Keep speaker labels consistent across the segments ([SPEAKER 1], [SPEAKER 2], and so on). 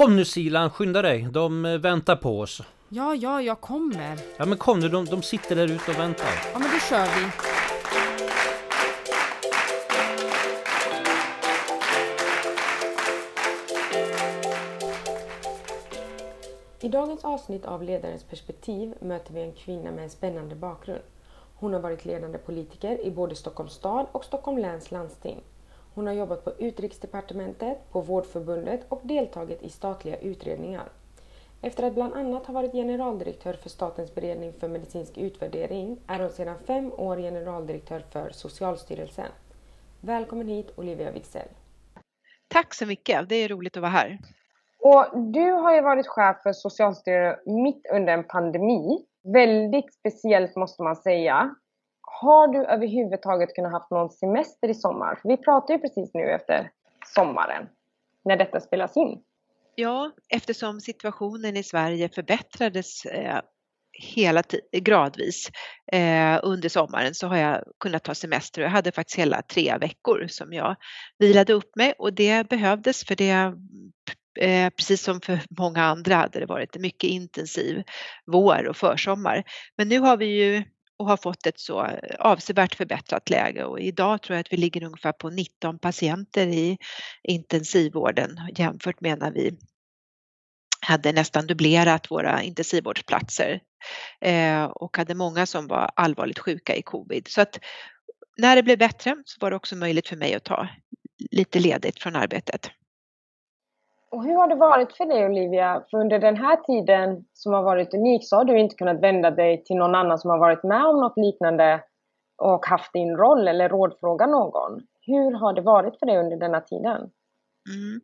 [SPEAKER 1] Kom nu Silan, skynda dig. De eh, väntar på oss.
[SPEAKER 2] Ja, ja, jag kommer.
[SPEAKER 1] Ja men kom nu, de, de sitter där ute och väntar.
[SPEAKER 2] Ja, men då kör vi.
[SPEAKER 3] I dagens avsnitt av Ledarens perspektiv möter vi en kvinna med en spännande bakgrund. Hon har varit ledande politiker i både Stockholms stad och Stockholms läns landsting. Hon har jobbat på Utrikesdepartementet, på Vårdförbundet och deltagit i statliga utredningar. Efter att bland annat ha varit generaldirektör för Statens beredning för medicinsk utvärdering är hon sedan fem år generaldirektör för Socialstyrelsen. Välkommen hit Olivia Wixell.
[SPEAKER 4] Tack så mycket, det är roligt att vara här.
[SPEAKER 3] Och du har ju varit chef för Socialstyrelsen mitt under en pandemi. Väldigt speciellt måste man säga. Har du överhuvudtaget kunnat haft någon semester i sommar? För vi pratar ju precis nu efter sommaren, när detta spelas in.
[SPEAKER 4] Ja, eftersom situationen i Sverige förbättrades eh, hela gradvis eh, under sommaren så har jag kunnat ta semester. Jag hade faktiskt hela tre veckor som jag vilade upp mig och det behövdes för det Eh, precis som för många andra hade det varit en mycket intensiv vår och försommar. Men nu har vi ju och har fått ett så eh, avsevärt förbättrat läge och idag tror jag att vi ligger ungefär på 19 patienter i intensivvården jämfört med när vi hade nästan dubblerat våra intensivvårdsplatser eh, och hade många som var allvarligt sjuka i covid. Så att när det blev bättre så var det också möjligt för mig att ta lite ledigt från arbetet.
[SPEAKER 3] Och hur har det varit för dig Olivia? För under den här tiden som har varit unik så har du inte kunnat vända dig till någon annan som har varit med om något liknande och haft din roll eller rådfråga någon. Hur har det varit för dig under denna tiden?
[SPEAKER 4] Mm.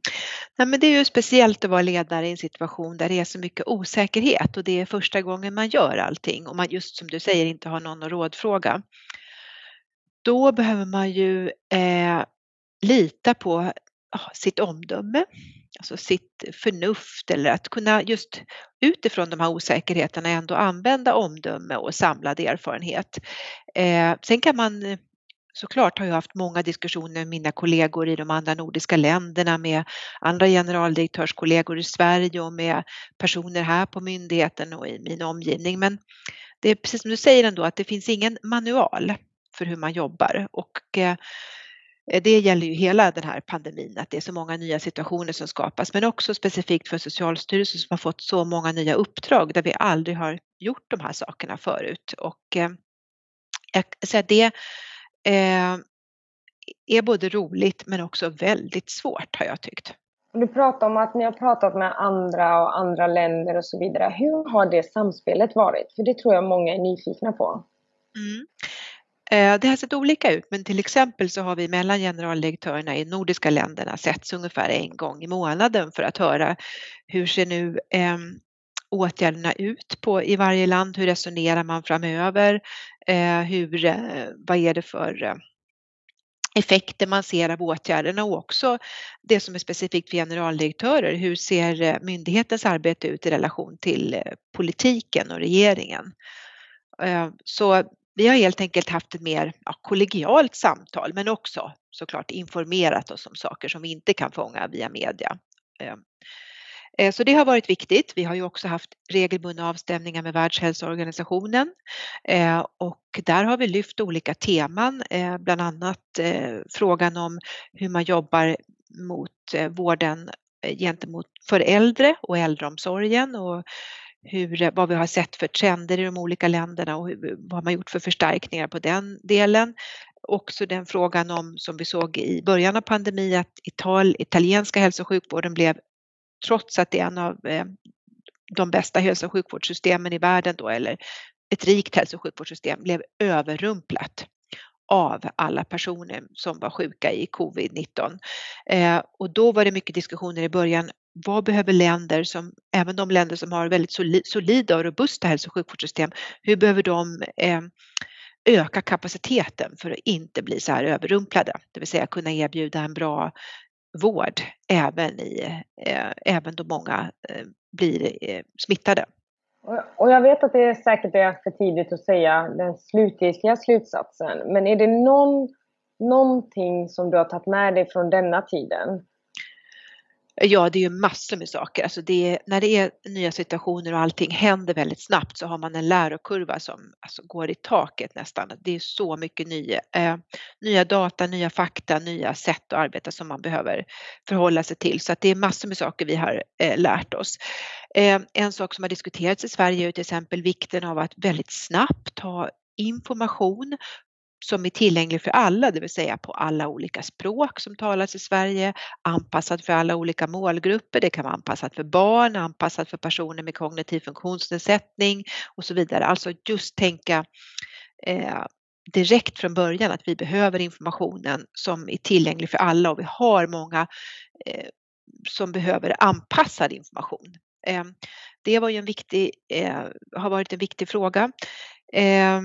[SPEAKER 4] Nej, men det är ju speciellt att vara ledare i en situation där det är så mycket osäkerhet och det är första gången man gör allting och man just som du säger inte har någon att rådfråga. Då behöver man ju eh, lita på sitt omdöme, alltså sitt förnuft eller att kunna just utifrån de här osäkerheterna ändå använda omdöme och samlad erfarenhet. Eh, sen kan man eh, såklart har jag haft många diskussioner med mina kollegor i de andra nordiska länderna, med andra generaldirektörskollegor i Sverige och med personer här på myndigheten och i min omgivning. Men det är precis som du säger ändå att det finns ingen manual för hur man jobbar och eh, det gäller ju hela den här pandemin, att det är så många nya situationer som skapas, men också specifikt för Socialstyrelsen som har fått så många nya uppdrag där vi aldrig har gjort de här sakerna förut. Och eh, jag säger det eh, är både roligt men också väldigt svårt har jag tyckt.
[SPEAKER 3] Du pratar om att ni har pratat med andra och andra länder och så vidare. Hur har det samspelet varit? För det tror jag många är nyfikna på.
[SPEAKER 4] Mm. Eh, det har sett olika ut, men till exempel så har vi mellan generaldirektörerna i nordiska länderna setts ungefär en gång i månaden för att höra hur ser nu eh, åtgärderna ut på, i varje land? Hur resonerar man framöver? Eh, hur, eh, vad är det för eh, effekter man ser av åtgärderna och också det som är specifikt för generaldirektörer. Hur ser eh, myndighetens arbete ut i relation till eh, politiken och regeringen? Eh, så vi har helt enkelt haft ett mer ja, kollegialt samtal men också såklart informerat oss om saker som vi inte kan fånga via media. Ehm, eh, så det har varit viktigt. Vi har ju också haft regelbundna avstämningar med Världshälsoorganisationen eh, och där har vi lyft olika teman, eh, bland annat frågan om hur man jobbar mot vården gentemot för äldre och äldreomsorgen och hur, eh, vad vi har sett för trender i de olika länderna och hur, vad man gjort för förstärkningar på den delen. Också den frågan om, som vi såg i början av pandemin, att Ital, italienska hälso och sjukvården blev, trots att det är en av eh, de bästa hälso och sjukvårdssystemen i världen då, eller ett rikt hälso och sjukvårdssystem, blev överrumplat av alla personer som var sjuka i covid-19. Eh, och då var det mycket diskussioner i början vad behöver länder som, även de länder som har väldigt solida och robusta hälso och sjukvårdssystem, hur behöver de eh, öka kapaciteten för att inte bli så här överrumplade, det vill säga kunna erbjuda en bra vård även, i, eh, även då många eh, blir eh, smittade.
[SPEAKER 3] Och jag vet att det är säkert är för tidigt att säga den slutgiltiga slutsatsen, men är det någon, någonting som du har tagit med dig från denna tiden
[SPEAKER 4] Ja, det är ju massor med saker. Alltså det, när det är nya situationer och allting händer väldigt snabbt så har man en lärokurva som alltså går i taket nästan. Det är så mycket nya, eh, nya data, nya fakta, nya sätt att arbeta som man behöver förhålla sig till. Så att det är massor med saker vi har eh, lärt oss. Eh, en sak som har diskuterats i Sverige är till exempel vikten av att väldigt snabbt ha information som är tillgänglig för alla, det vill säga på alla olika språk som talas i Sverige, anpassad för alla olika målgrupper. Det kan vara anpassat för barn, anpassat för personer med kognitiv funktionsnedsättning och så vidare. Alltså just tänka eh, direkt från början att vi behöver informationen som är tillgänglig för alla och vi har många eh, som behöver anpassad information. Eh, det var ju en viktig, eh, har varit en viktig fråga. Eh,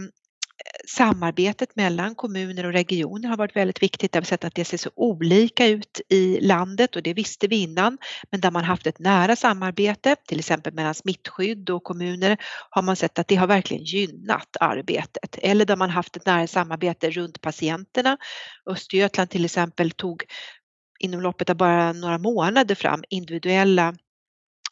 [SPEAKER 4] Samarbetet mellan kommuner och regioner har varit väldigt viktigt. Där vi sett att det ser så olika ut i landet och det visste vi innan. Men där man haft ett nära samarbete, till exempel mellan smittskydd och kommuner, har man sett att det har verkligen gynnat arbetet. Eller där man haft ett nära samarbete runt patienterna. Östergötland till exempel tog inom loppet av bara några månader fram individuella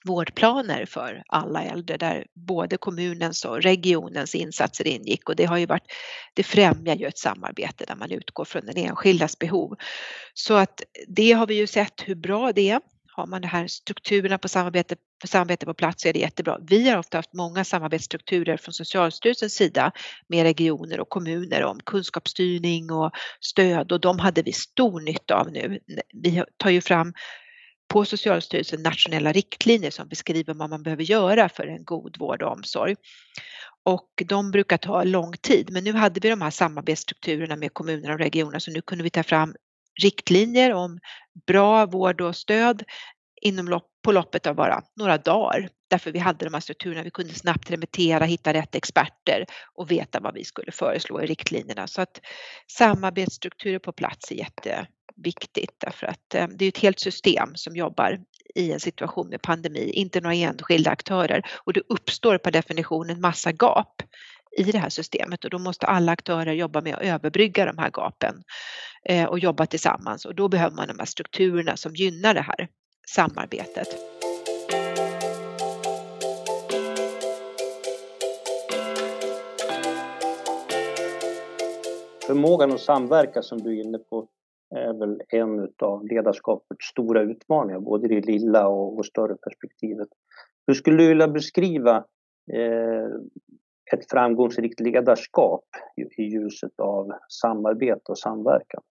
[SPEAKER 4] vårdplaner för alla äldre där både kommunens och regionens insatser ingick och det har ju varit, det främjar ju ett samarbete där man utgår från den enskildas behov. Så att det har vi ju sett hur bra det är. Har man de här strukturerna på samarbete, för samarbete på plats så är det jättebra. Vi har ofta haft många samarbetsstrukturer från Socialstyrelsens sida med regioner och kommuner om kunskapsstyrning och stöd och de hade vi stor nytta av nu. Vi tar ju fram på Socialstyrelsen nationella riktlinjer som beskriver vad man behöver göra för en god vård och omsorg. Och de brukar ta lång tid, men nu hade vi de här samarbetsstrukturerna med kommuner och regioner så nu kunde vi ta fram riktlinjer om bra vård och stöd inom lopp, på loppet av bara några dagar. Därför vi hade de här strukturerna, vi kunde snabbt remittera, hitta rätt experter och veta vad vi skulle föreslå i riktlinjerna. Så att samarbetsstrukturer på plats är jätte, viktigt därför att eh, det är ett helt system som jobbar i en situation med pandemi, inte några enskilda aktörer och det uppstår per definition en massa gap i det här systemet och då måste alla aktörer jobba med att överbrygga de här gapen eh, och jobba tillsammans och då behöver man de här strukturerna som gynnar det här samarbetet.
[SPEAKER 5] Förmågan att samverka som du är inne på är väl en av ledarskapets stora utmaningar, både i det lilla och, och större perspektivet. Hur skulle du vilja beskriva eh, ett framgångsrikt ledarskap i, i ljuset av samarbete och samverkan?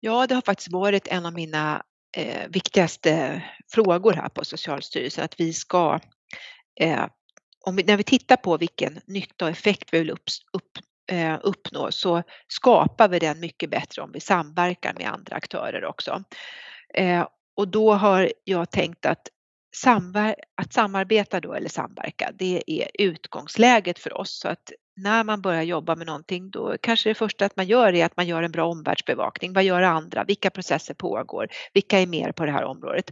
[SPEAKER 4] Ja, det har faktiskt varit en av mina eh, viktigaste frågor här på Socialstyrelsen, att vi ska eh, om vi, när vi tittar på vilken nytta och effekt vi vill upp, upp, eh, uppnå så skapar vi den mycket bättre om vi samverkar med andra aktörer också. Eh, och då har jag tänkt att, samver att samarbeta då eller samverka, det är utgångsläget för oss. Så att när man börjar jobba med någonting då kanske det första att man gör är att man gör en bra omvärldsbevakning. Vad gör andra? Vilka processer pågår? Vilka är mer på det här området?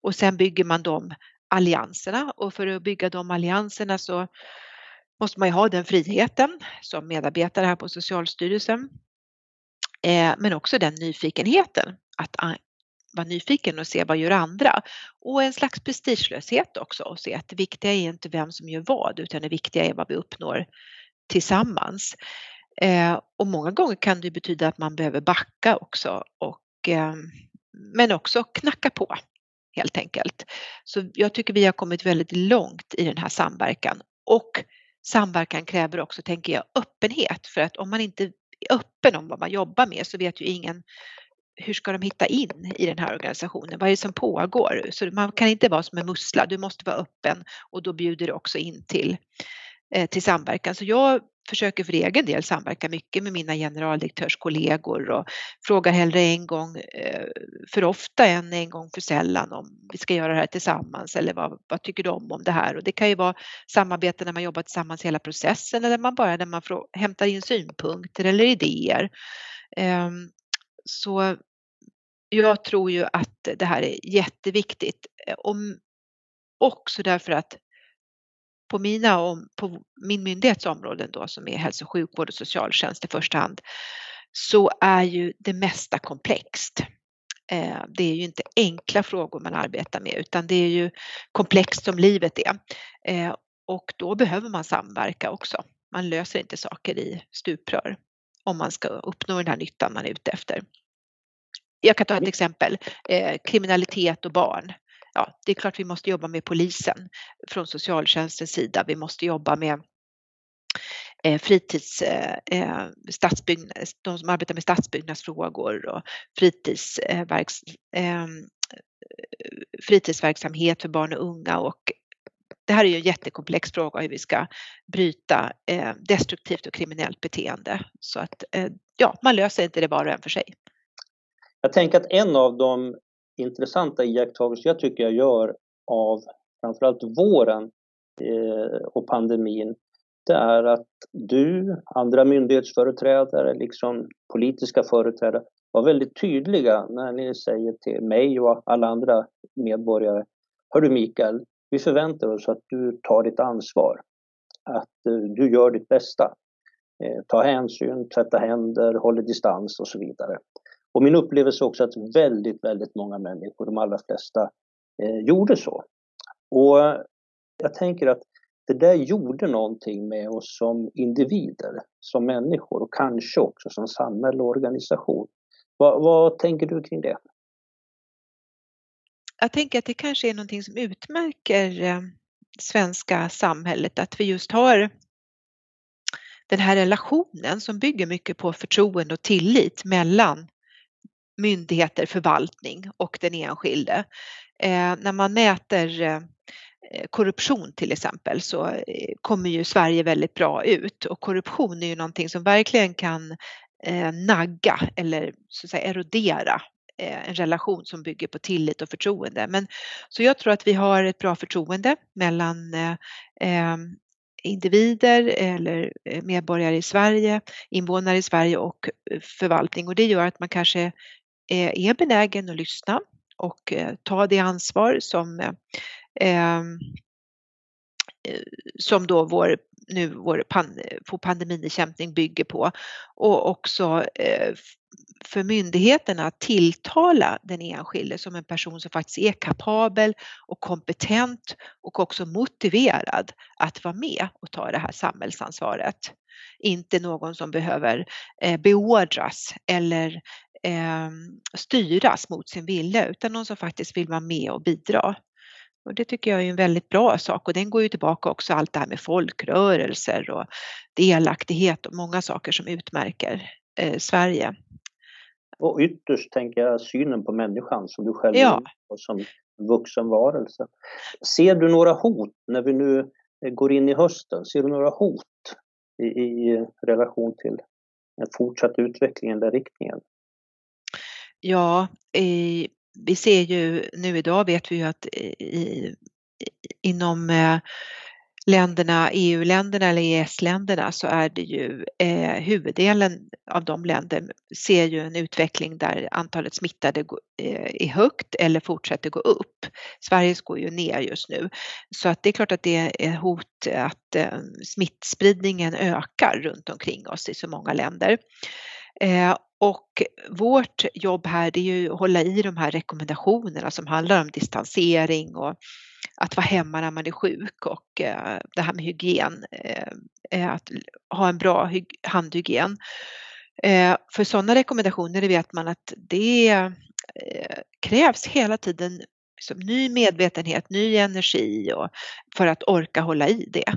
[SPEAKER 4] Och sen bygger man de allianserna och för att bygga de allianserna så måste man ju ha den friheten som medarbetare här på Socialstyrelsen. Eh, men också den nyfikenheten att vara nyfiken och se vad gör andra och en slags prestigelöshet också och se att det viktiga är inte vem som gör vad utan det viktiga är vad vi uppnår tillsammans. Eh, och många gånger kan det betyda att man behöver backa också och eh, men också knacka på helt enkelt. Så jag tycker vi har kommit väldigt långt i den här samverkan och samverkan kräver också, tänker jag, öppenhet för att om man inte är öppen om vad man jobbar med så vet ju ingen hur ska de hitta in i den här organisationen? Vad är det som pågår? Så man kan inte vara som en mussla, du måste vara öppen och då bjuder du också in till, eh, till samverkan. Så jag försöker för egen del samverka mycket med mina generaldirektörskollegor och frågar hellre en gång eh, för ofta än en gång för sällan om vi ska göra det här tillsammans eller vad, vad tycker de om det här? Och det kan ju vara samarbete när man jobbar tillsammans hela processen eller man bara när man hämtar in synpunkter eller idéer. Ehm, så jag tror ju att det här är jätteviktigt. Eh, om, också därför att på, mina, på min myndighets områden då som är hälso och sjukvård och socialtjänst i första hand så är ju det mesta komplext. Eh, det är ju inte enkla frågor man arbetar med utan det är ju komplext som livet är. Eh, och då behöver man samverka också. Man löser inte saker i stuprör om man ska uppnå den här nyttan man är ute efter. Jag kan ta ett exempel, eh, kriminalitet och barn. Ja, det är klart vi måste jobba med polisen från socialtjänstens sida. Vi måste jobba med eh, fritids, eh, eh de som arbetar med stadsbyggnadsfrågor och fritidsverks, eh, eh, fritidsverksamhet för barn och unga och det här är ju en jättekomplex fråga hur vi ska bryta eh, destruktivt och kriminellt beteende. Så att eh, ja, man löser inte det var och en för sig.
[SPEAKER 5] Jag tänker att en av de intressanta iakttagelser jag tycker jag gör av framförallt våren eh, och pandemin, det är att du, andra myndighetsföreträdare, liksom politiska företrädare var väldigt tydliga när ni säger till mig och alla andra medborgare, Hör du Mikael, vi förväntar oss att du tar ditt ansvar, att eh, du gör ditt bästa. Eh, ta hänsyn, tvätta händer, håller distans och så vidare. Och min upplevelse är också att väldigt, väldigt många människor, de allra flesta, eh, gjorde så. Och jag tänker att det där gjorde någonting med oss som individer, som människor och kanske också som samhälle och organisation. Vad, vad tänker du kring det?
[SPEAKER 4] jag tänker att det kanske är någonting som utmärker eh, svenska samhället, att vi just har den här relationen som bygger mycket på förtroende och tillit mellan myndigheter, förvaltning och den enskilde. Eh, när man mäter eh, korruption till exempel så eh, kommer ju Sverige väldigt bra ut och korruption är ju någonting som verkligen kan eh, nagga eller så att säga erodera Eh, en relation som bygger på tillit och förtroende. Men, så jag tror att vi har ett bra förtroende mellan eh, eh individer eller eh, medborgare i Sverige, invånare i Sverige och förvaltning och det gör att man kanske Eh, är benägen att lyssna och eh, ta det ansvar som eh, ehm, som då vår, nu vår pan, pandemibekämpning bygger på och också för myndigheterna att tilltala den enskilde som en person som faktiskt är kapabel och kompetent och också motiverad att vara med och ta det här samhällsansvaret. Inte någon som behöver eh, beordras eller eh, styras mot sin vilja utan någon som faktiskt vill vara med och bidra. Och det tycker jag är en väldigt bra sak och den går ju tillbaka också allt det här med folkrörelser och delaktighet och många saker som utmärker eh, Sverige.
[SPEAKER 5] Och ytterst tänker jag synen på människan som du själv ja. är som vuxen varelse. Ser du några hot när vi nu går in i hösten? Ser du några hot i, i relation till en fortsatt utveckling i den riktningen?
[SPEAKER 4] Ja, i, vi ser ju nu idag vet vi ju att i, inom eh, länderna, EU-länderna eller EES-länderna så är det ju eh, huvuddelen av de länder ser ju en utveckling där antalet smittade eh, är högt eller fortsätter gå upp. Sveriges går ju ner just nu så att det är klart att det är hot att eh, smittspridningen ökar runt omkring oss i så många länder. Eh, och vårt jobb här det är ju att hålla i de här rekommendationerna som handlar om distansering och att vara hemma när man är sjuk och eh, det här med hygien, eh, eh, att ha en bra handhygien. För sådana rekommendationer vet man att det krävs hela tiden liksom ny medvetenhet, ny energi och för att orka hålla i det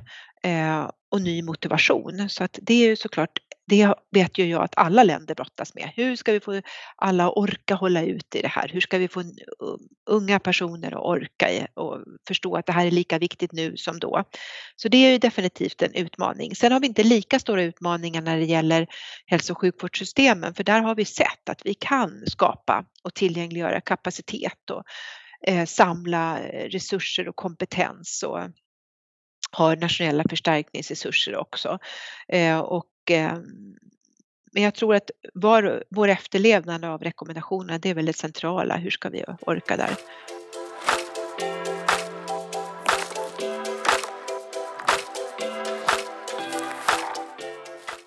[SPEAKER 4] och ny motivation. Så att det är ju såklart det vet ju jag att alla länder brottas med. Hur ska vi få alla att orka hålla ut i det här? Hur ska vi få unga personer att orka och förstå att det här är lika viktigt nu som då? Så det är ju definitivt en utmaning. Sen har vi inte lika stora utmaningar när det gäller hälso och sjukvårdssystemen för där har vi sett att vi kan skapa och tillgängliggöra kapacitet och eh, samla eh, resurser och kompetens och har nationella förstärkningsresurser också. Eh, och ehm, men jag tror att var, vår efterlevnad av rekommendationerna det är väldigt centrala. Hur ska vi orka där?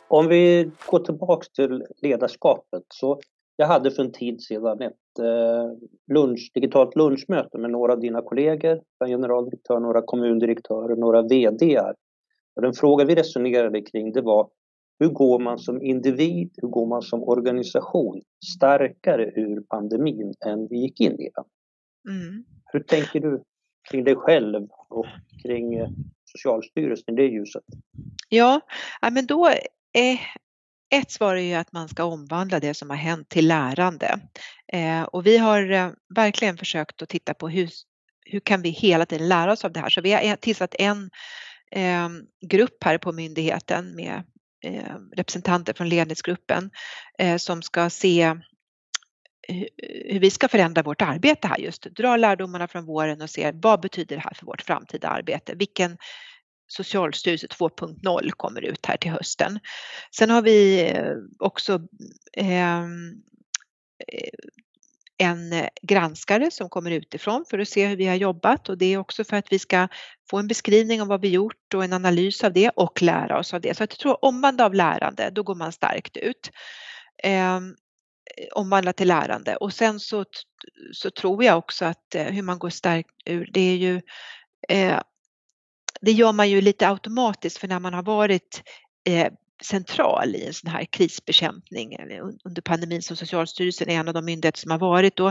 [SPEAKER 5] Om vi går tillbaks till ledarskapet så jag hade för en tid sedan ett eh, lunch, digitalt lunchmöte med några av dina kollegor, en generaldirektör, några kommundirektörer, några VDR. Och den fråga vi resonerade kring det var hur går man som individ, hur går man som organisation starkare ur pandemin än vi gick in i den? Mm. Hur tänker du kring dig själv och kring eh, Socialstyrelsen i det ljuset?
[SPEAKER 4] Ja, men då är ett svar är ju att man ska omvandla det som har hänt till lärande. Eh, och vi har eh, verkligen försökt att titta på hur, hur kan vi hela tiden lära oss av det här. Så vi har tillsatt en ehm, grupp här på myndigheten med eh, representanter från ledningsgruppen som ska se hur vi ska förändra vårt arbete här just, dra lärdomarna från våren och se vad betyder det här för vårt framtida arbete? Vilken Socialstyrelsen 2.0 kommer ut här till hösten. Sen har vi eh, också ehm, eh, en granskare som kommer utifrån för att se hur vi har jobbat och det är också för att vi ska få en beskrivning av vad vi gjort och en analys av det och lära oss av det. Så att jag tror omvandla av lärande, då går man starkt ut. Ehm, eh, omvandla till lärande och sen så, så tror jag också att eh, hur man går starkt ur det är ju eh, det gör man ju lite automatiskt för när man har varit eh, central i en sån här krisbekämpning under pandemin som Socialstyrelsen är en av de myndigheter som har varit då,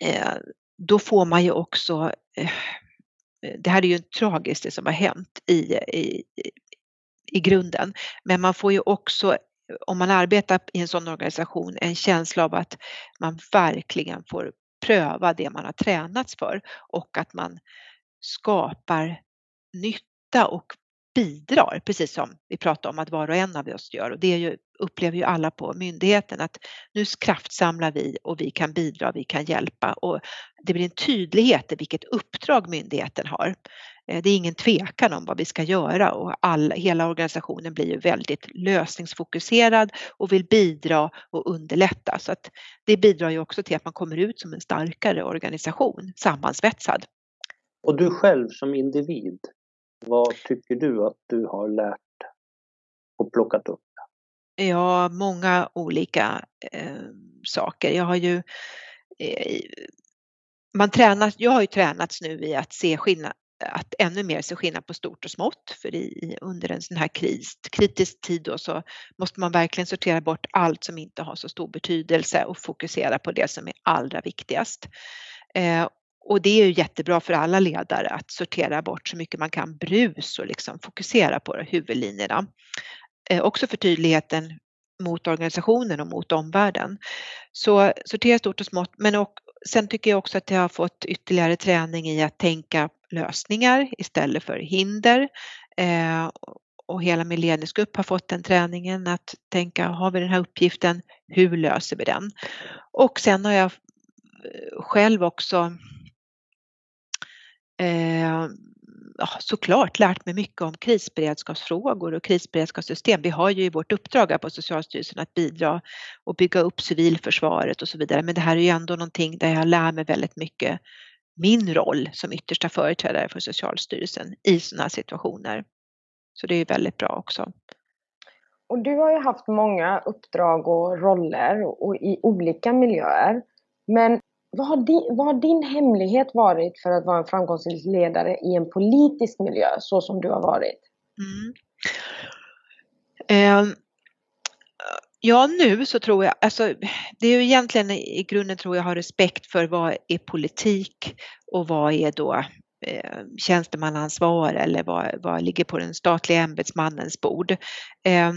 [SPEAKER 4] eh, då får man ju också, eh, det här är ju tragiskt det som har hänt i, i, i grunden, men man får ju också om man arbetar i en sån organisation en känsla av att man verkligen får pröva det man har tränats för och att man skapar nytta och bidrar, precis som vi pratade om att var och en av oss gör. Och det ju, upplever ju alla på myndigheten att nu kraftsamlar vi och vi kan bidra, vi kan hjälpa och det blir en tydlighet i vilket uppdrag myndigheten har. Eh, det är ingen tvekan om vad vi ska göra och all, hela organisationen blir ju väldigt lösningsfokuserad och vill bidra och underlätta. Så att det bidrar ju också till att man kommer ut som en starkare organisation, sammansvetsad.
[SPEAKER 5] Och du själv som individ, vad tycker du att du har lärt och plockat upp?
[SPEAKER 4] Ja, många olika eh, saker. Jag har ju eh, man tränas, jag har ju tränats nu i att se skillnad, att ännu mer se skillnad på stort och smått för i, under en sån här kris, kritisk tid då så måste man verkligen sortera bort allt som inte har så stor betydelse och fokusera på det som är allra viktigast. Eh, och det är ju jättebra för alla ledare att sortera bort så mycket man kan brus och liksom fokusera på huvudlinjerna. Eh, också för tydligheten mot organisationen och mot omvärlden. Så sortera stort och smått men och, sen tycker jag också att jag har fått ytterligare träning i att tänka lösningar istället för hinder. Eh, och hela min ledningsgrupp har fått den träningen att tänka, har vi den här uppgiften, hur löser vi den? Och sen har jag eh, själv också eh, såklart lärt mig mycket om krisberedskapsfrågor och krisberedskapssystem. Vi har ju i vårt uppdrag här på Socialstyrelsen att bidra och bygga upp civilförsvaret och så vidare. Men det här är ju ändå någonting där jag lär mig väldigt mycket min roll som yttersta företrädare för Socialstyrelsen i sådana här situationer. Så det är väldigt bra också.
[SPEAKER 3] Och du har ju haft många uppdrag och roller och i olika miljöer. Men vad har, din, vad har din hemlighet varit för att vara en framgångsrik ledare i en politisk miljö så som du har varit? Mm.
[SPEAKER 4] Eh, ja, nu så tror jag, alltså det är ju egentligen i grunden tror jag har respekt för vad är politik och vad är då eh, tjänstemannaansvar eller vad, vad ligger på den statliga ämbetsmannens bord. Eh,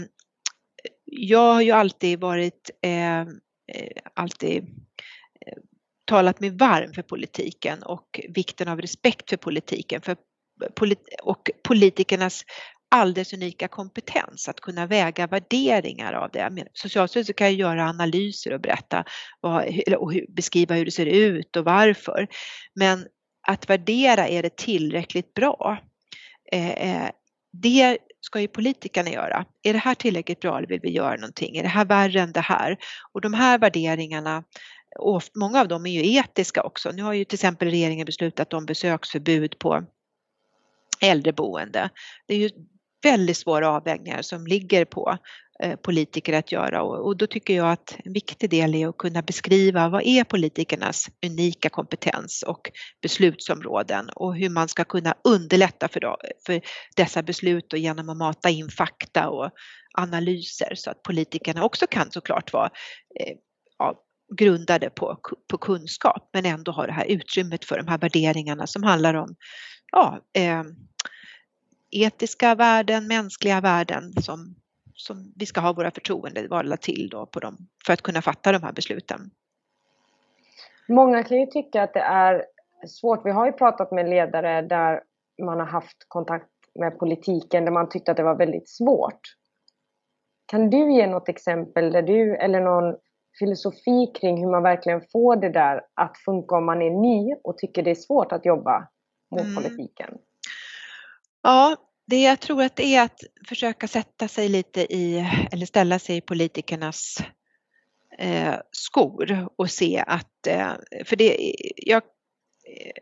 [SPEAKER 4] jag har ju alltid varit ehm, eh alltid talat mig varm för politiken och vikten av respekt för politiken för, och politikernas alldeles unika kompetens att kunna väga värderingar av det. Socialstyrelsen kan ju göra analyser och berätta vad, och beskriva hur det ser ut och varför. Men att värdera, är det tillräckligt bra? Eh, eh, det ska ju politikerna göra. Är det här tillräckligt bra eller vill vi göra någonting? Är det här värre än det här? Och de här värderingarna och många av dem är ju etiska också. Nu har ju till exempel regeringen beslutat om besöksförbud på äldreboende. Det är ju väldigt svåra avvägningar som ligger på eh, politiker att göra och, då tycker jag att en viktig del är att kunna beskriva vad är politikernas unika kompetens och beslutsområden och hur man ska kunna underlätta för, för dessa beslut och genom att mata in fakta och analyser så att politikerna också kan såklart vara eh, ja, grundade på, på kunskap men ändå har det här utrymmet för de här värderingarna som handlar om ja, eh, etiska värden, mänskliga värden som, som vi ska ha våra förtroendevalda till då på dem, för att kunna fatta de här besluten.
[SPEAKER 3] Många kan ju tycka att det är svårt. Vi har ju pratat med ledare där man har haft kontakt med politiken där man tyckte att det var väldigt svårt. Kan du ge något exempel där du, eller någon filosofi kring hur man verkligen får det där att funka om man är ny och tycker det är svårt att jobba mot mm. politiken?
[SPEAKER 4] Ja, det jag tror att det är att försöka sätta sig lite i, eller ställa sig i politikernas eh, skor och se att, eh, för det, jag,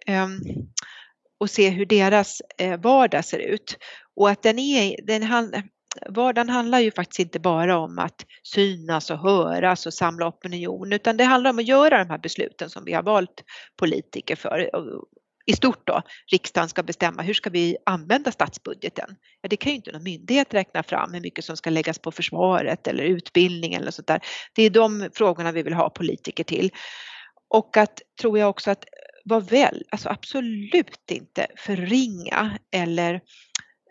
[SPEAKER 4] eh, och se hur deras eh, vardag ser ut. Och att den är, den vardagen handlar ju faktiskt inte bara om att synas och höras och samla opinion utan det handlar om att göra de här besluten som vi har valt politiker för i stort då, riksdagen ska bestämma hur ska vi använda statsbudgeten? Ja, det kan ju inte någon myndighet räkna fram hur mycket som ska läggas på försvaret eller utbildning eller sånt där. Det är de frågorna vi vill ha politiker till. Och att, tror jag också att var väl, alltså absolut inte förringa eller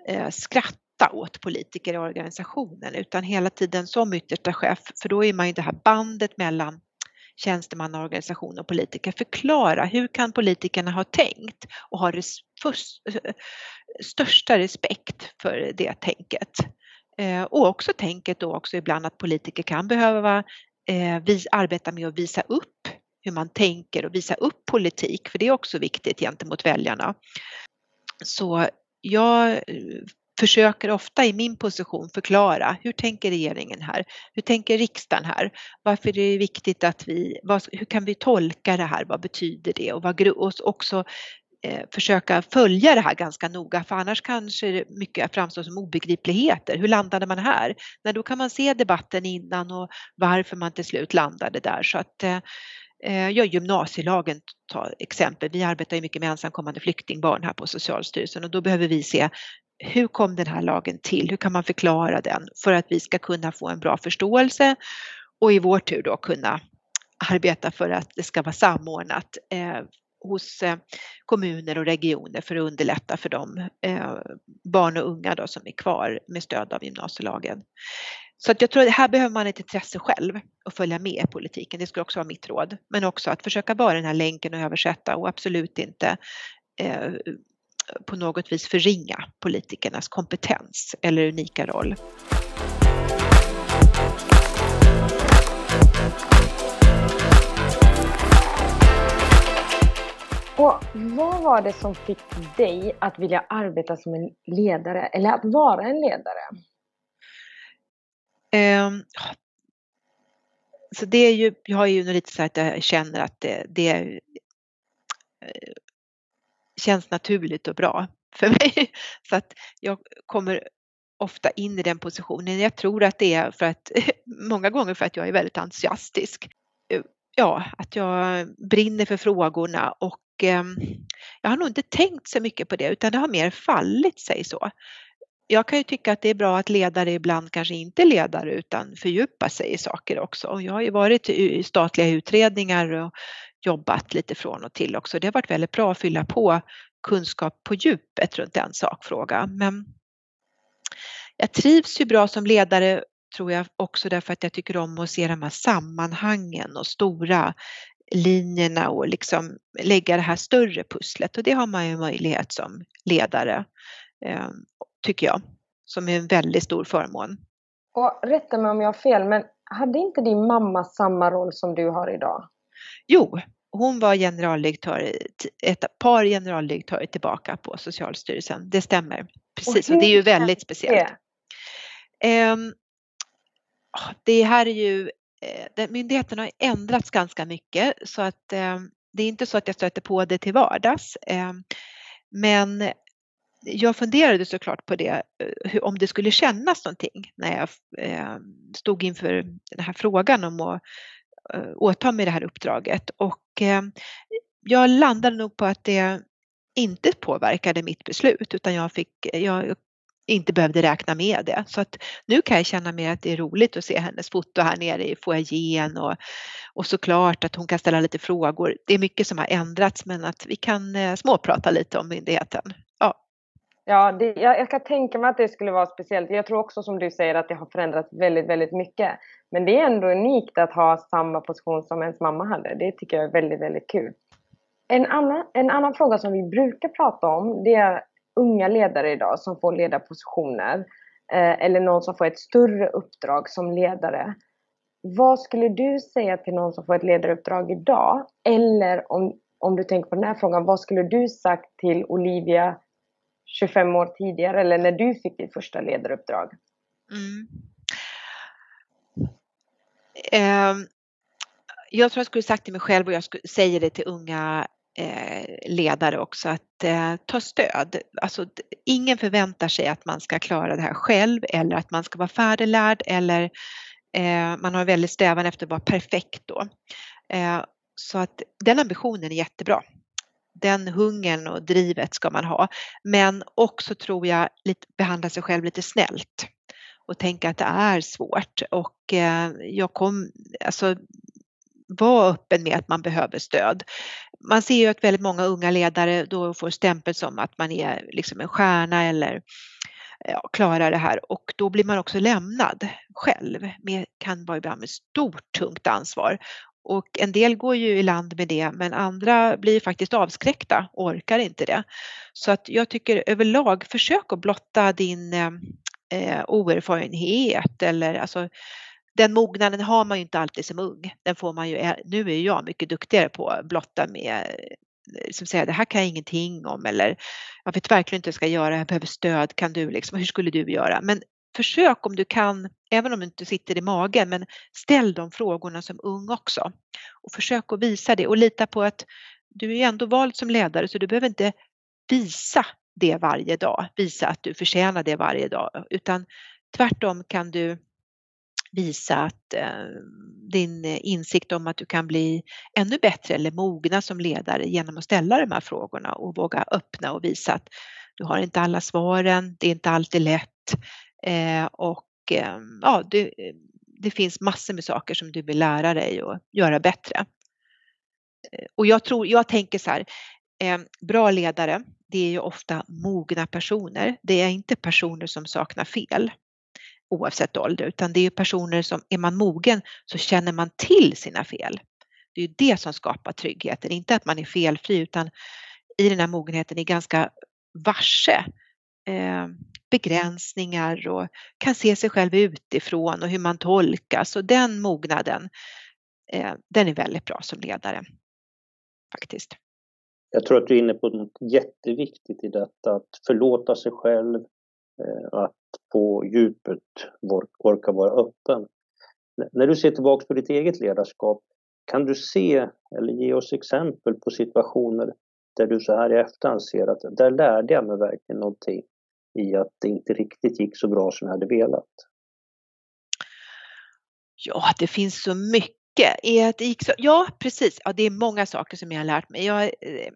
[SPEAKER 4] eh, skratta åt politiker i organisationen utan hela tiden som yttersta chef för då är man ju det här bandet mellan tjänstemannaorganisation och politiker förklara hur kan politikerna ha tänkt och ha res eh, största respekt för det tänket. Eh, och också tänket då också ibland att politiker kan behöva eh, arbeta med att visa upp hur man tänker och visa upp politik, för det är också viktigt gentemot väljarna. Så jag eh, försöker ofta i min position förklara hur tänker regeringen här? Hur tänker riksdagen här? Varför är det viktigt att vi, vad, hur kan vi tolka det här? Vad betyder det? Och, vad, och också eh, försöka följa det här ganska noga för annars kanske mycket framstår som obegripligheter. Hur landade man här? Nej, då kan man se debatten innan och varför man till slut landade där så att eh, eh Ja, gymnasielagen ta exempel. Vi arbetar ju mycket med ensamkommande flyktingbarn här på Socialstyrelsen och då behöver vi se hur kom den här lagen till? Hur kan man förklara den för att vi ska kunna få en bra förståelse och i vår tur då kunna arbeta för att det ska vara samordnat eh, hos eh, kommuner och regioner för att underlätta för de eh, barn och unga då som är kvar med stöd av gymnasielagen. Så att jag tror att här behöver man ett intresse själv och följa med i politiken. Det skulle också vara mitt råd. Men också att försöka vara den här länken och översätta och absolut inte eh, på något vis förringa politikernas kompetens eller unika roll.
[SPEAKER 3] Och vad var det som fick dig att vilja arbeta som en ledare eller att vara en ledare?
[SPEAKER 4] Um, så det är ju, jag har ju lite så att jag känner att det, det känns naturligt och bra för mig. Så att jag kommer ofta in i den positionen. Jag tror att det är för att, många gånger för att jag är väldigt entusiastisk. Eh, ja, att jag brinner för frågorna och ehm, jag har nog inte tänkt så mycket på det utan det har mer fallit sig så. Jag kan ju tycka att det är bra att ledare ibland kanske inte är ledare utan fördjupa sig i saker också. Jag har ju varit i statliga utredningar och jobbat lite från och till också. Det har varit väldigt bra att fylla på kunskap på djupet runt en sakfråga. Men jag trivs ju bra som ledare tror jag också därför att jag tycker om att se de här sammanhangen och stora linjerna och liksom lägga det här större pusslet och det har man ju möjlighet som ledare, eh, tycker jag, som är en väldigt stor förmån.
[SPEAKER 3] Och rätta mig om jag har fel, men hade inte din mamma samma roll som du har idag?
[SPEAKER 4] Jo, hon var generaldirektör, ett par generaldirektörer tillbaka på Socialstyrelsen. Det stämmer. Precis, och, det är ju väldigt speciellt. Det? Um, det här är ju, eh, myndigheten har ändrats ganska mycket så att um, det är inte så att jag stöter på det till vardags. Um, men jag funderade såklart på det, hur, om det skulle kännas någonting när jag eh, stod inför den här frågan om att eh, Eh, åta mig det här uppdraget. Och eh, jag landade nog på att det inte påverkade mitt beslut utan jag, fick, jag inte behövde räkna med det. Så att nu kan jag känna mer att det är roligt att se hennes foto här nere i foajén och, och såklart att hon kan ställa lite frågor. Det är mycket som har ändrats men att vi kan eh, småprata lite om myndigheten. Ja,
[SPEAKER 3] det, jag, jag kan tänka mig att det skulle vara speciellt. Jag tror också som du säger att det har förändrats väldigt, väldigt mycket. Men det är ändå unikt att ha samma position som ens mamma hade. Det tycker jag är väldigt, väldigt kul. En annan, en annan fråga som vi brukar prata om det är unga ledare idag som får ledarpositioner eh, eller någon som får ett större uppdrag som ledare. Vad skulle du säga till någon som får ett ledaruppdrag idag? Eller om, om du tänker på den här frågan, vad skulle du sagt till Olivia 25 år tidigare eller när du fick ditt första ledaruppdrag? Mm.
[SPEAKER 4] Eh, jag tror jag skulle sagt till mig själv och jag säger det till unga eh, ledare också att eh, ta stöd. Alltså, ingen förväntar sig att man ska klara det här själv eller att man ska vara färdiglärd eller eh, man har väldigt strävan efter att vara perfekt då. Eh, så att den ambitionen är jättebra. Den hungern och drivet ska man ha. Men också tror jag lite, behandla sig själv lite snällt och tänka att det är svårt och eh, jag kom, alltså var öppen med att man behöver stöd. Man ser ju att väldigt många unga ledare då får stämpel som att man är liksom en stjärna eller eh, ja, klarar det här och då blir man också lämnad själv. Med, kan vara ibland med stort tungt ansvar. Och en del går ju i land med det men andra blir faktiskt avskräckta och orkar inte det. Så att jag tycker överlag försök att blotta din eh, eh, oerfarenhet eller alltså den mognaden har man ju inte alltid som ung. Den får man ju, eh, nu är jag mycket duktigare på att blotta med eh, som säger det här kan jag ingenting om eller jag vet verkligen inte hur jag ska göra, jag behöver stöd, kan du liksom, hur skulle du göra? Men försök om du kan, även om du inte sitter i magen, men ställ de frågorna som ung också. Och försök att visa det och lita på att du är ändå vald som ledare så du behöver inte visa det varje dag, visa att du förtjänar det varje dag, utan tvärtom kan du visa att eh, din insikt om att du kan bli ännu bättre eller mogna som ledare genom att ställa de här frågorna och våga öppna och visa att du har inte alla svaren, det är inte alltid lätt Eh, och eh, ja, det, eh, det finns massor med saker som du vill lära dig och göra bättre. Eh, och jag tror, jag tänker så här, bra ledare, det är ju ofta mogna personer. Det är inte personer som saknar fel oavsett ålder, utan det är personer som, är man mogen så känner man till sina fel. Det är ju det som skapar tryggheten, inte att man är felfri utan i den här mogenheten är ganska varse eh, begränsningar och kan se sig själv utifrån och hur man tolkas och den mognaden, eh, den är väldigt bra som ledare faktiskt.
[SPEAKER 5] Jag tror att du är inne på något jätteviktigt i detta, att förlåta sig själv, eh, att på djupet orka vara öppen. När du ser tillbaka på ditt eget ledarskap, kan du se eller ge oss exempel på situationer där du så här i efterhand ser att där lärde jag mig verkligen någonting i att det inte riktigt gick så bra som jag hade velat?
[SPEAKER 4] Ja, det finns så mycket. det gick så, ja, precis. Ja, det är många saker som jag har lärt mig. Jag, eh, eh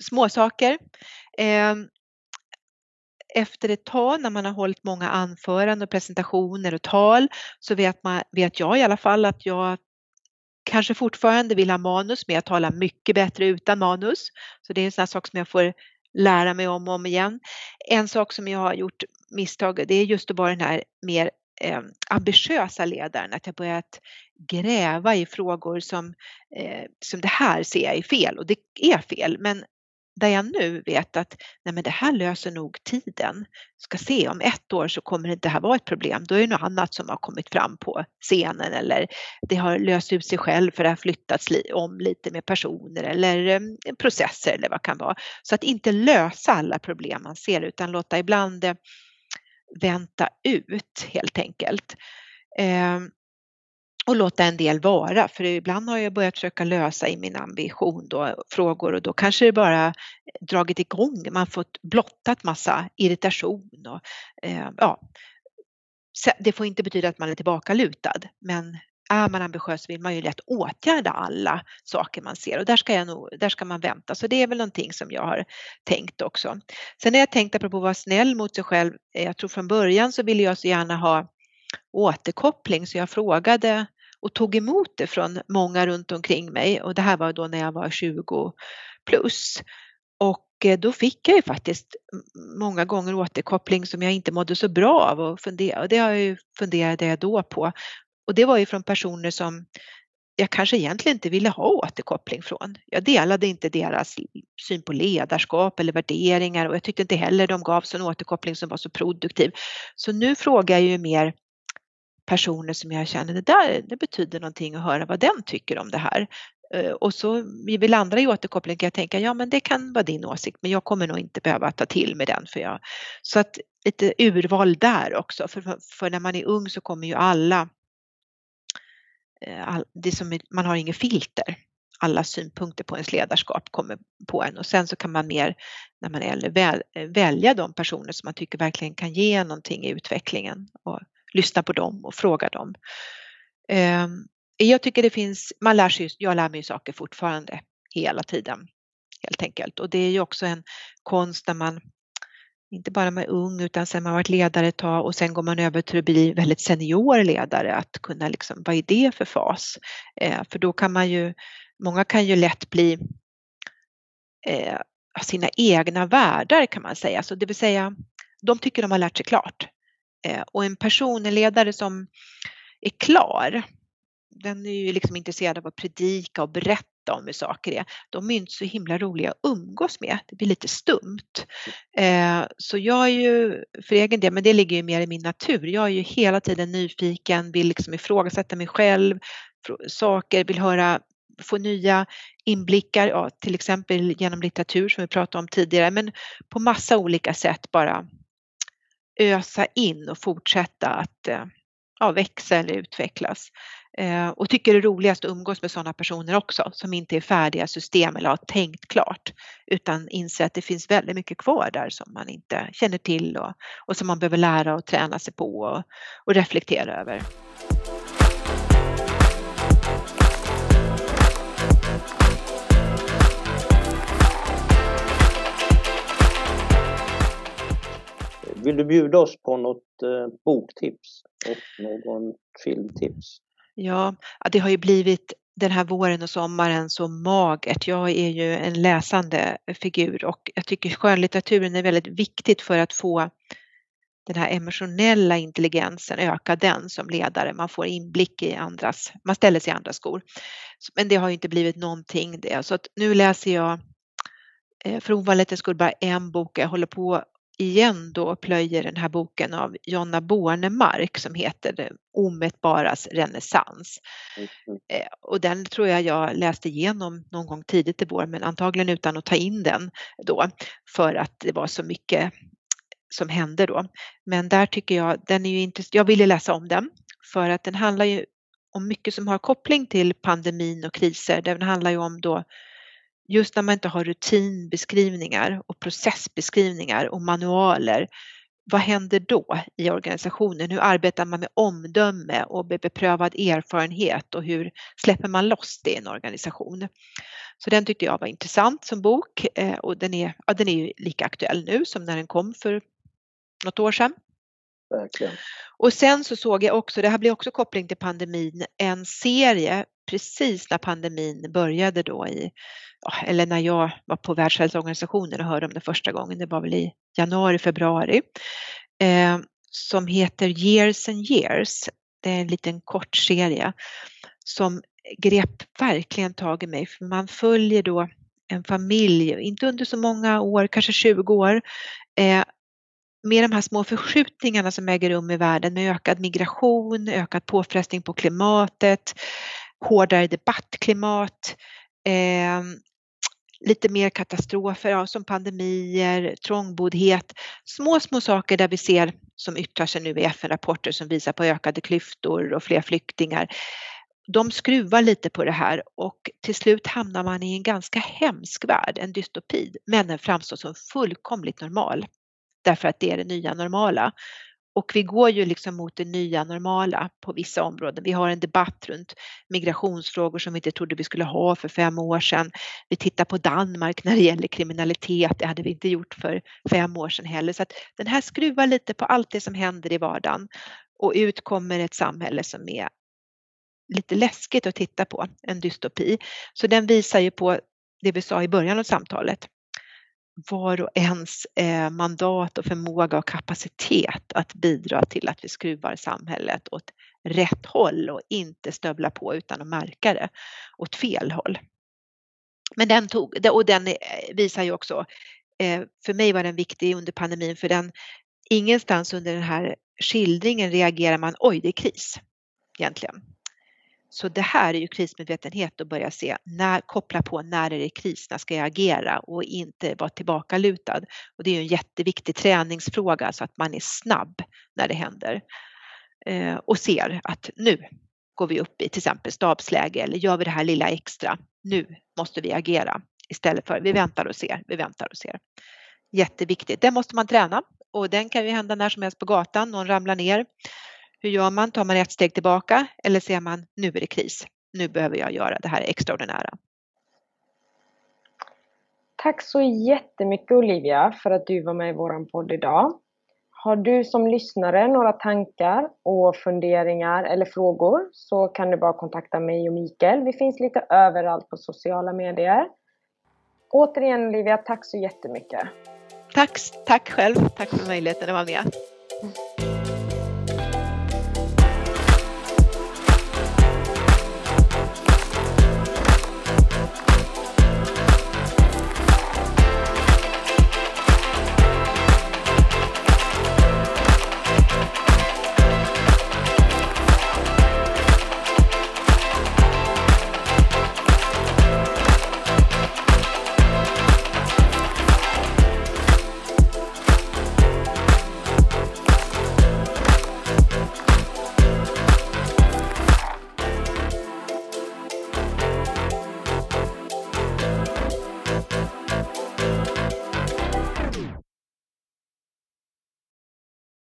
[SPEAKER 4] små saker. Eh, efter ett tag när man har hållit många anföranden och presentationer och tal så vet, man, vet jag i alla fall att jag kanske fortfarande vill ha manus men jag talar mycket bättre utan manus. Så det är en sån sak som jag får lära mig om och om igen. En sak som jag har gjort misstag det är just att vara den här mer eh, ambitiösa ledaren, att jag börjat gräva i frågor som, eh, som det här ser jag är fel och det är fel men där jag nu vet att nej men det här löser nog tiden. Ska se om ett år så kommer det inte här vara ett problem. Då är det något annat som har kommit fram på scenen eller det har löst ut sig själv för det har flyttats om lite med personer eller eh, processer eller vad det kan vara. Så att inte lösa alla problem man ser utan låta ibland eh, vänta ut helt enkelt. Ehm, och låta en del vara, för ibland har jag börjat försöka lösa i min ambition då, frågor och då kanske det bara dragit igång, man fått blottat massa irritation och eh, ja, det får inte betyda att man är tillbakalutad, men är man ambitiös vill man ju lätt åtgärda alla saker man ser och där ska, jag nog, där ska man vänta. Så det är väl någonting som jag har tänkt också. Sen har jag tänkt apropå att vara snäll mot sig själv. Eh, jag tror från början så ville jag så gärna ha återkoppling så jag frågade och tog emot det från många runt omkring mig och det här var då när jag var 20 plus. Och eh, då fick jag ju faktiskt många gånger återkoppling som jag inte mådde så bra av och, fundera, och det har jag ju funderade då på. Och det var ju från personer som jag kanske egentligen inte ville ha återkoppling från. Jag delade inte deras syn på ledarskap eller värderingar och jag tyckte inte heller de gav sån återkoppling som var så produktiv. Så nu frågar jag ju mer personer som jag känner, det där det betyder någonting att höra vad den tycker om det här. Eh, och så vi vill andra i återkoppling kan jag tänka, ja men det kan vara din åsikt men jag kommer nog inte behöva ta till mig den. För jag, så att lite urval där också, för, för när man är ung så kommer ju alla, eh, all, det som, man har inget filter. Alla synpunkter på ens ledarskap kommer på en och sen så kan man mer när man är äldre väl, eh, välja de personer som man tycker verkligen kan ge någonting i utvecklingen och lyssna på dem och fråga dem. Ehm, jag tycker det finns, man lär sig, jag lär mig saker fortfarande hela tiden helt enkelt och det är ju också en konst när man inte bara man är ung utan sen man varit ledare ett tag och sen går man över till att bli väldigt senior ledare att kunna liksom, vad är det för fas? Eh, för då kan man ju, många kan ju lätt bli eh, sina egna världar kan man säga, så det vill säga de tycker de har lärt sig klart. Eh, och en person, en ledare som är klar, den är ju liksom intresserad av att predika och berätta om hur saker är. De är inte så himla roliga att umgås med. Det blir lite stumt. Eh, så jag är ju för egen del, men det ligger ju mer i min natur. Jag är ju hela tiden nyfiken, vill liksom ifrågasätta mig själv, saker, vill höra få nya inblickar, ja, till exempel genom litteratur som vi pratade om tidigare, men på massa olika sätt bara ösa in och fortsätta att eh, ja, växa eller utvecklas. Eh, och tycker det är roligast att umgås med sådana personer också som inte är färdiga system eller har tänkt klart utan inser att det finns väldigt mycket kvar där som man inte känner till och, och som man behöver lära och träna sig på och, och reflektera över.
[SPEAKER 5] Vill du bjuda oss på något eh, boktips och någon filmtips?
[SPEAKER 4] Ja, det har ju blivit den här våren och sommaren så magert. Jag är ju en läsande figur och jag tycker skönlitteraturen är väldigt viktigt för att få den här emotionella intelligensen, öka den som ledare. Man får inblick i andras, man ställer sig i andras skor. Men det har ju inte blivit någonting det. Så att nu läser jag eh, för ovanlighetens skull bara en bok. Jag håller på igen då plöjer den här boken av Jonna Bornemark som heter Omätbaras renässans. Mm. Och den tror jag jag läste igenom någon gång tidigt i vår men antagligen utan att ta in den då för att det var så mycket som hände då. Men där tycker jag, den är ju intressant, jag ville läsa om den för att den handlar ju om mycket som har koppling till pandemin och kriser. Den handlar ju om då just när man inte har rutinbeskrivningar och processbeskrivningar och manualer, vad händer då i organisationen? Hur arbetar man med omdöme och beprövad erfarenhet och hur släpper man loss det i en organisation? Så den tyckte jag var intressant som bok eh, och den är, ja, den är lika aktuell nu som när den kom för något år sedan.
[SPEAKER 5] Verkligen.
[SPEAKER 4] Och sen så såg jag också, det här blir också koppling till pandemin, en serie precis när pandemin började då i, eller när jag var på Världshälsoorganisationen och hörde om det första gången, det var väl i januari, februari, eh, som heter Years and years. Det är en liten kort serie som grep verkligen tag i mig, för man följer då en familj, inte under så många år, kanske 20 år, eh, med de här små förskjutningarna som äger rum i världen med ökad migration, ökad påfrestning på klimatet, hårdare debattklimat, eh, lite mer katastrofer ja, som pandemier, trångboddhet, små, små saker där vi ser som yttrar sig nu i FN-rapporter som visar på ökade klyftor och fler flyktingar. de skruvar lite på det här och till slut hamnar man i en ganska hemsk värld, en dystopi. Men den framstår som fullkomligt normal därför att det är det nya normala. Och vi går ju liksom mot det nya normala på vissa områden. Vi har en debatt runt migrationsfrågor som vi inte trodde vi skulle ha för fem år sedan. Vi tittar på Danmark när det gäller kriminalitet. Det hade vi inte gjort för fem år sedan heller. Så att den här skruvar lite på allt det som händer i vardagen och ut kommer ett samhälle som är lite läskigt att titta på, en dystopi. Så den visar ju på det vi sa i början av samtalet, var och ens eh, mandat och förmåga och kapacitet att bidra till att vi skruvar samhället åt rätt håll och inte stövla på utan att märka det åt fel håll. Men den tog, och den eh, visar ju också, eh, för mig var den viktig under pandemin för den ingenstans under den här skildringen reagerar man, oj det är kris egentligen. Så det här är ju krismedvetenhet att börja se, när, koppla på när är det kris, när ska jag agera och inte vara tillbakalutad. Och det är ju en jätteviktig träningsfråga så att man är snabb när det händer eh, och ser att nu går vi upp i till exempel stabsläge eller gör vi det här lilla extra. Nu måste vi agera istället för vi väntar och ser, vi väntar och ser. Jätteviktigt. det måste man träna och den kan ju hända när som helst på gatan. Någon ramlar ner hur gör man? Tar man ett steg tillbaka eller ser man nu är det kris? Nu behöver jag göra det här extraordinära.
[SPEAKER 3] Tack så jättemycket Olivia för att du var med i vår podd idag. Har du som lyssnare några tankar och funderingar eller frågor så kan du bara kontakta mig och Mikael. Vi finns lite överallt på sociala medier. Återigen Olivia, tack så jättemycket.
[SPEAKER 4] Tack, tack själv. Tack för möjligheten att vara med.